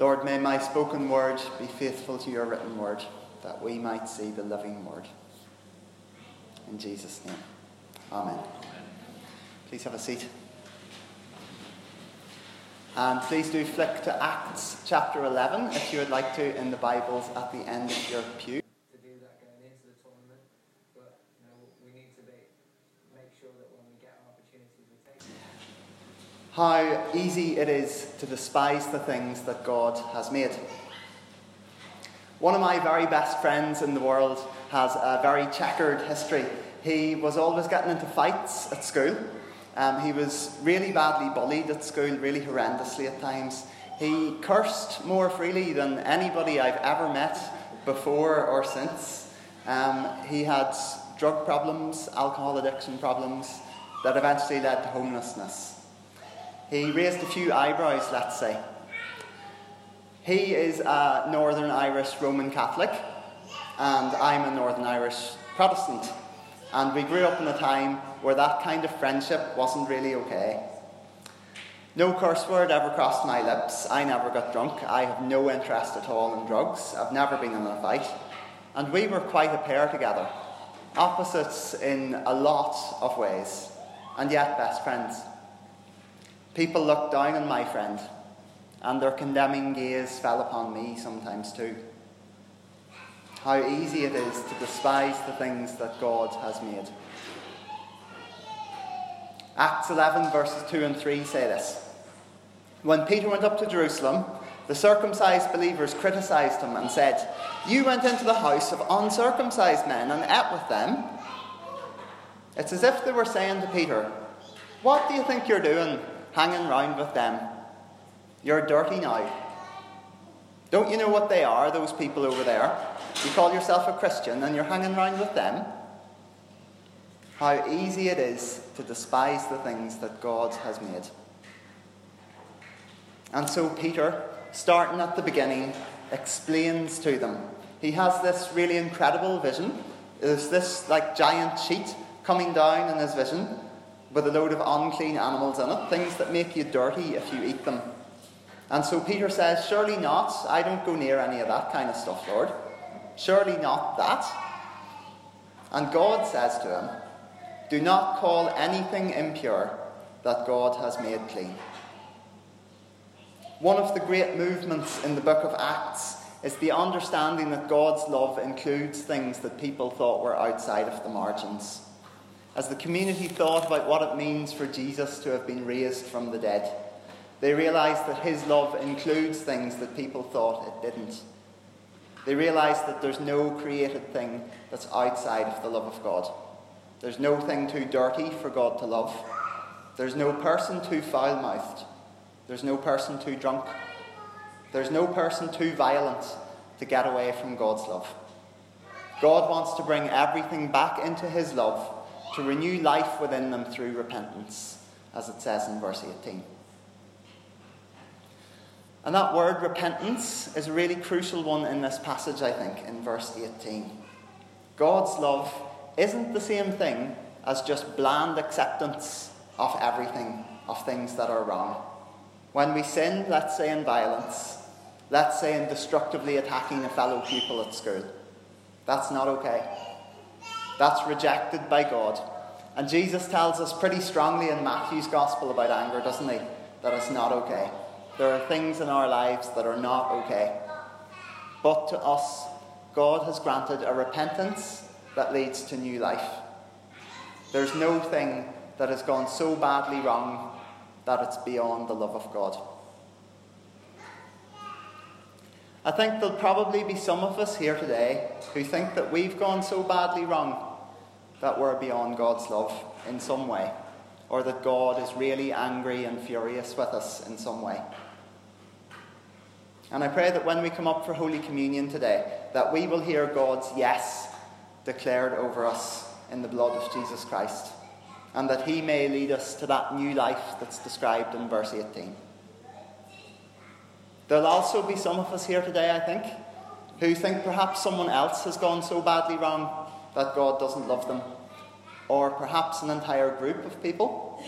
Lord, may my spoken word be faithful to your written word, that we might see the living word. In Jesus' name. Amen. Please have a seat. And please do flick to Acts chapter 11 if you would like to in the Bibles at the end of your pew. to do that going into the tournament, but you know we need to be, make sure that when we get our opportunities we take them. How easy it is to despise the things that God has made. One of my very best friends in the world has a very checkered history. He was always getting into fights at school. Um, he was really badly bullied at school, really horrendously at times. He cursed more freely than anybody I've ever met before or since. Um, he had drug problems, alcohol addiction problems that eventually led to homelessness. He raised a few eyebrows, let's say. He is a Northern Irish Roman Catholic, and I'm a Northern Irish Protestant. And we grew up in a time where that kind of friendship wasn't really okay. No curse word ever crossed my lips. I never got drunk. I have no interest at all in drugs. I've never been in a fight. And we were quite a pair together. Opposites in a lot of ways, and yet best friends. People looked down on my friend, and their condemning gaze fell upon me sometimes too. How easy it is to despise the things that God has made. Acts 11, verses 2 and 3 say this. When Peter went up to Jerusalem, the circumcised believers criticized him and said, You went into the house of uncircumcised men and ate with them. It's as if they were saying to Peter, What do you think you're doing hanging round with them? You're dirty now. Don't you know what they are, those people over there? You call yourself a Christian and you're hanging round with them? How easy it is to despise the things that God has made. And so Peter, starting at the beginning, explains to them. He has this really incredible vision. There's this like giant sheet coming down in his vision with a load of unclean animals in it, things that make you dirty if you eat them. And so Peter says, Surely not. I don't go near any of that kind of stuff, Lord. Surely not that. And God says to him, Do not call anything impure that God has made clean. One of the great movements in the book of Acts is the understanding that God's love includes things that people thought were outside of the margins. As the community thought about what it means for Jesus to have been raised from the dead, they realized that his love includes things that people thought it didn't. They realized that there's no created thing that's outside of the love of God. There's no thing too dirty for God to love. There's no person too foul mouthed. There's no person too drunk. There's no person too violent to get away from God's love. God wants to bring everything back into his love to renew life within them through repentance, as it says in verse 18. And that word repentance is a really crucial one in this passage, I think, in verse 18. God's love isn't the same thing as just bland acceptance of everything, of things that are wrong. When we sin, let's say in violence, let's say in destructively attacking a fellow pupil at school, that's not okay. That's rejected by God. And Jesus tells us pretty strongly in Matthew's Gospel about anger, doesn't he? That it's not okay. There are things in our lives that are not okay. But to us, God has granted a repentance that leads to new life. There's no thing that has gone so badly wrong that it's beyond the love of God. I think there'll probably be some of us here today who think that we've gone so badly wrong that we're beyond God's love in some way, or that God is really angry and furious with us in some way. And I pray that when we come up for Holy Communion today, that we will hear God's yes declared over us in the blood of Jesus Christ, and that He may lead us to that new life that's described in verse 18. There'll also be some of us here today, I think, who think perhaps someone else has gone so badly wrong that God doesn't love them, or perhaps an entire group of people.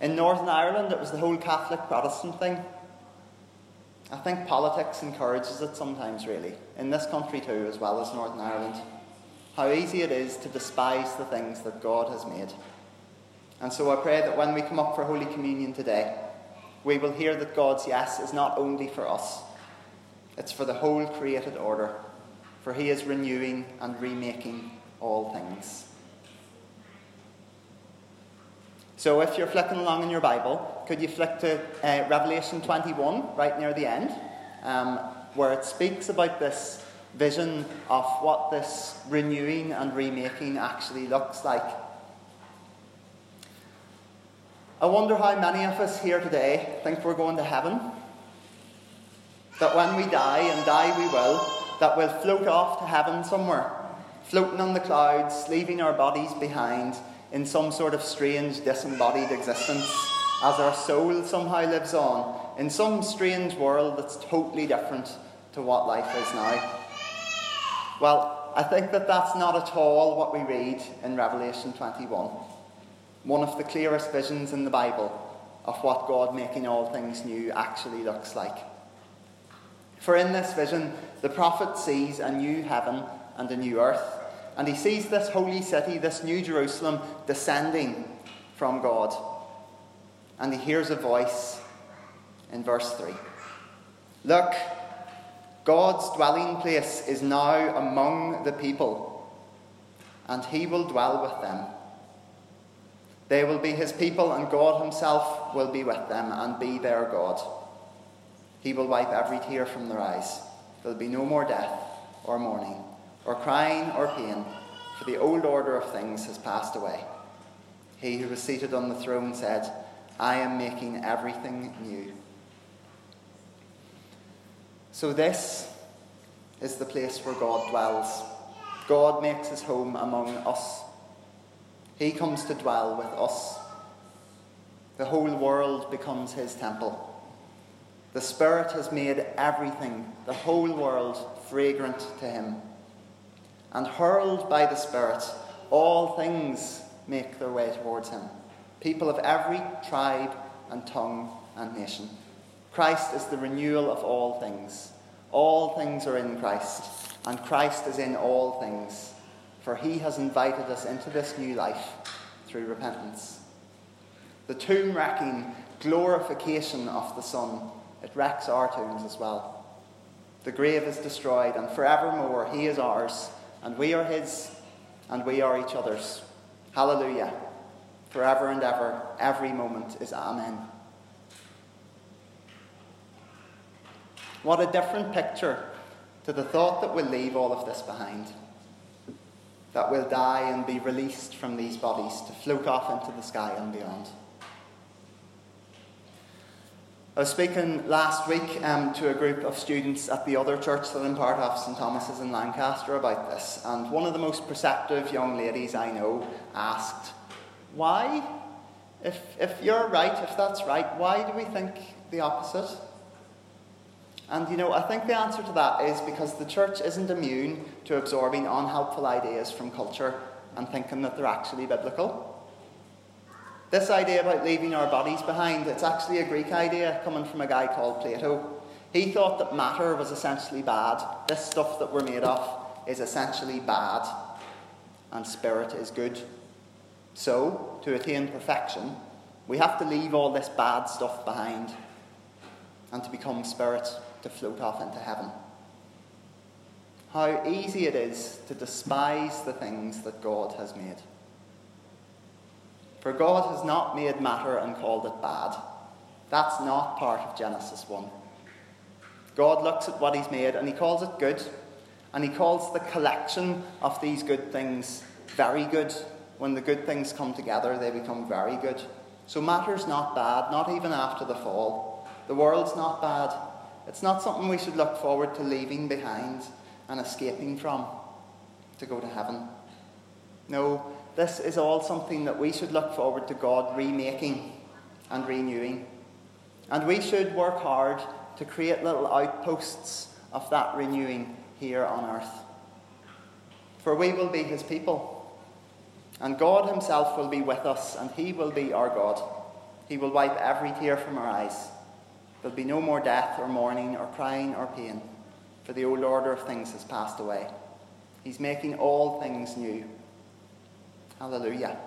In Northern Ireland, it was the whole Catholic Protestant thing. I think politics encourages it sometimes, really, in this country too, as well as Northern Ireland. How easy it is to despise the things that God has made. And so I pray that when we come up for Holy Communion today, we will hear that God's yes is not only for us, it's for the whole created order, for He is renewing and remaking all things. So if you're flicking along in your Bible, could you flick to uh, Revelation 21, right near the end, um, where it speaks about this vision of what this renewing and remaking actually looks like. I wonder how many of us here today think we're going to heaven. That when we die, and die we will, that we'll float off to heaven somewhere, floating on the clouds, leaving our bodies behind in some sort of strange disembodied existence, as our soul somehow lives on in some strange world that's totally different to what life is now. Well, I think that that's not at all what we read in Revelation 21, one of the clearest visions in the Bible of what God making all things new actually looks like. For in this vision, the prophet sees a new heaven and a new earth, and he sees this holy city, this new Jerusalem, descending from God. And he hears a voice in verse 3 Look, God's dwelling place is now among the people, and he will dwell with them. They will be his people, and God himself will be with them and be their God. He will wipe every tear from their eyes. There'll be no more death, or mourning, or crying, or pain, for the old order of things has passed away. He who was seated on the throne said, I am making everything new. So, this is the place where God dwells. God makes his home among us. He comes to dwell with us. The whole world becomes his temple. The Spirit has made everything, the whole world, fragrant to him. And hurled by the Spirit, all things make their way towards him. People of every tribe and tongue and nation. Christ is the renewal of all things. All things are in Christ, and Christ is in all things, for he has invited us into this new life through repentance. The tomb wrecking glorification of the Son, it wrecks our tombs as well. The grave is destroyed, and forevermore he is ours, and we are his, and we are each other's. Hallelujah. Forever and ever, every moment is Amen. What a different picture to the thought that we'll leave all of this behind. That we'll die and be released from these bodies to float off into the sky and beyond. I was speaking last week um, to a group of students at the other church that I'm part of, St Thomas's in Lancaster, about this, and one of the most perceptive young ladies I know asked, Why, if, if you're right, if that's right, why do we think the opposite? And you know, I think the answer to that is because the church isn't immune to absorbing unhelpful ideas from culture and thinking that they're actually biblical. This idea about leaving our bodies behind, it's actually a Greek idea coming from a guy called Plato. He thought that matter was essentially bad. This stuff that we're made of is essentially bad, and spirit is good. So, to attain perfection, we have to leave all this bad stuff behind and to become spirit to float off into heaven. How easy it is to despise the things that God has made. For God has not made matter and called it bad. That's not part of Genesis 1. God looks at what He's made and He calls it good, and He calls the collection of these good things very good. When the good things come together, they become very good. So matter's not bad, not even after the fall. The world's not bad. It's not something we should look forward to leaving behind and escaping from to go to heaven. No, this is all something that we should look forward to God remaking and renewing. And we should work hard to create little outposts of that renewing here on earth. For we will be his people. And God himself will be with us, and he will be our God. He will wipe every tear from our eyes. There'll be no more death or mourning or crying or pain, for the old order of things has passed away. He's making all things new. Hallelujah.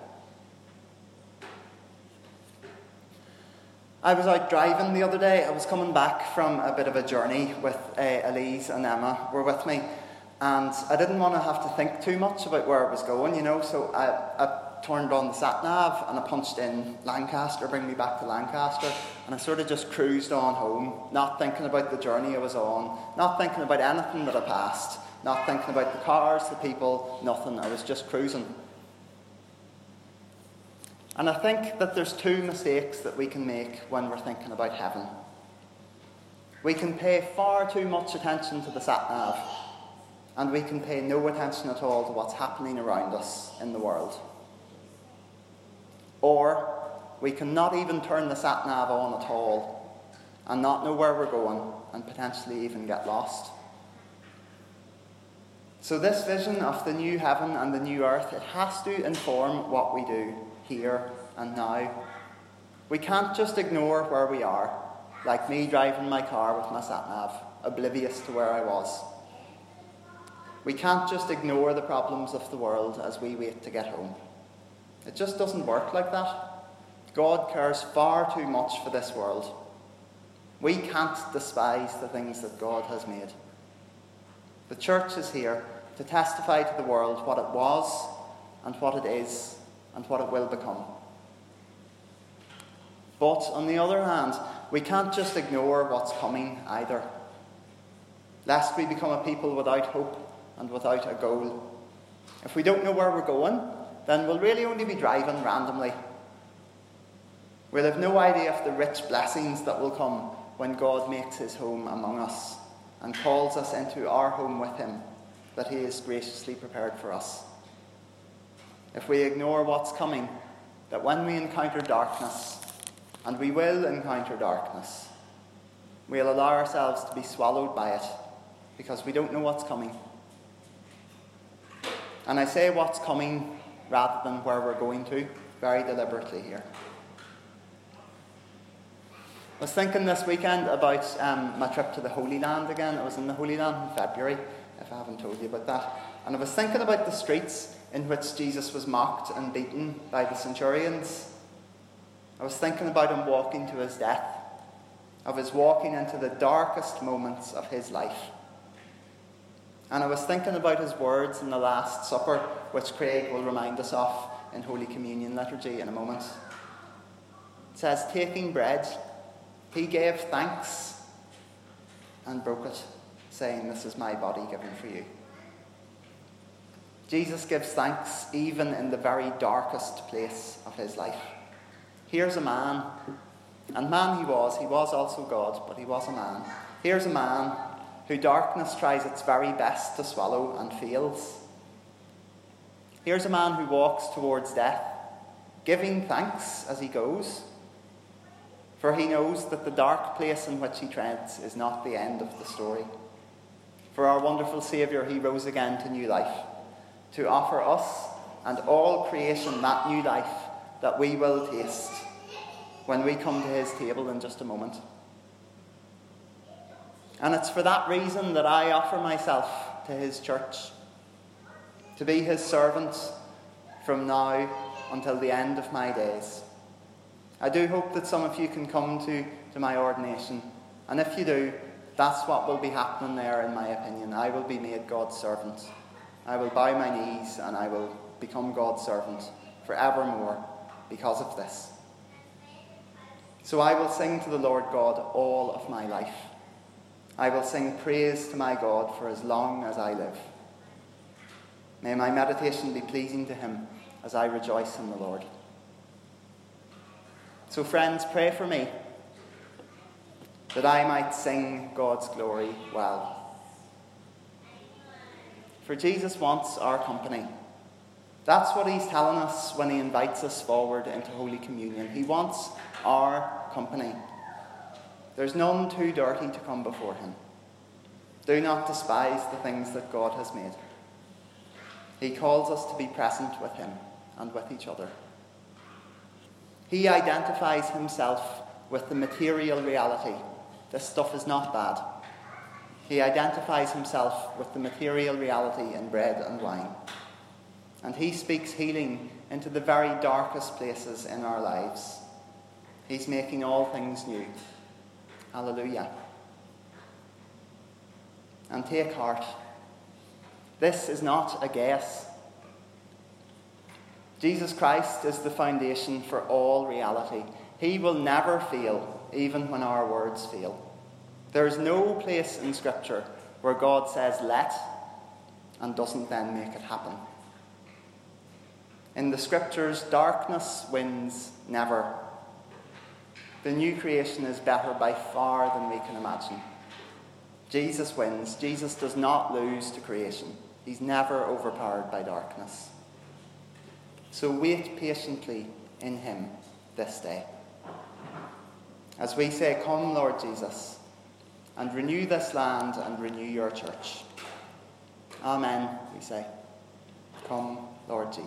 I was out driving the other day. I was coming back from a bit of a journey with uh, Elise and Emma were with me, and I didn't want to have to think too much about where I was going, you know. So I, I turned on the sat nav and I punched in Lancaster, bring me back to Lancaster, and I sort of just cruised on home, not thinking about the journey I was on, not thinking about anything that I passed, not thinking about the cars, the people, nothing. I was just cruising. And I think that there's two mistakes that we can make when we're thinking about heaven. We can pay far too much attention to the sat nav, and we can pay no attention at all to what's happening around us in the world. Or we can not even turn the sat nav on at all and not know where we're going and potentially even get lost. So, this vision of the new heaven and the new earth, it has to inform what we do here and now. We can't just ignore where we are, like me driving my car with my sat nav, oblivious to where I was. We can't just ignore the problems of the world as we wait to get home. It just doesn't work like that. God cares far too much for this world. We can't despise the things that God has made. The church is here to testify to the world what it was and what it is and what it will become. But on the other hand, we can't just ignore what's coming either, lest we become a people without hope and without a goal. If we don't know where we're going, then we'll really only be driving randomly. We'll have no idea of the rich blessings that will come when God makes his home among us and calls us into our home with him that he has graciously prepared for us if we ignore what's coming, that when we encounter darkness, and we will encounter darkness, we'll allow ourselves to be swallowed by it because we don't know what's coming. And I say what's coming rather than where we're going to, very deliberately here. I was thinking this weekend about um, my trip to the Holy Land again. I was in the Holy Land in February, if I haven't told you about that. And I was thinking about the streets in which Jesus was mocked and beaten by the centurions. I was thinking about him walking to his death, of his walking into the darkest moments of his life. And I was thinking about his words in the Last Supper, which Craig will remind us of in Holy Communion liturgy in a moment. It says, Taking bread, he gave thanks and broke it, saying, This is my body given for you. Jesus gives thanks even in the very darkest place of his life. Here's a man, and man he was, he was also God, but he was a man. Here's a man who darkness tries its very best to swallow and fails. Here's a man who walks towards death, giving thanks as he goes, for he knows that the dark place in which he treads is not the end of the story. For our wonderful Saviour, he rose again to new life to offer us and all creation that new life that we will taste when we come to his table in just a moment. And it's for that reason that I offer myself to his church, to be his servant from now until the end of my days. I do hope that some of you can come to, to my ordination, and if you do, that's what will be happening there, in my opinion. I will be made God's servant. I will bow my knees and I will become God's servant forevermore because of this. So I will sing to the Lord God all of my life. I will sing praise to my God for as long as I live. May my meditation be pleasing to him as I rejoice in the Lord. So, friends, pray for me that I might sing God's glory well. For Jesus wants our company. That's what he's telling us when he invites us forward into Holy Communion. He wants our company. There's none too dirty to come before him. Do not despise the things that God has made. He calls us to be present with him and with each other. He identifies himself with the material reality this stuff is not bad. He identifies himself with the material reality in bread and wine. And he speaks healing into the very darkest places in our lives. He's making all things new. Hallelujah. And take heart. This is not a guess. Jesus Christ is the foundation for all reality. He will never fail, even when our words fail. There is no place in Scripture where God says let and doesn't then make it happen. In the Scriptures, darkness wins never. The new creation is better by far than we can imagine. Jesus wins. Jesus does not lose to creation. He's never overpowered by darkness. So wait patiently in Him this day. As we say, Come, Lord Jesus, and renew this land and renew your church. Amen, we say. Come, Lord Jesus.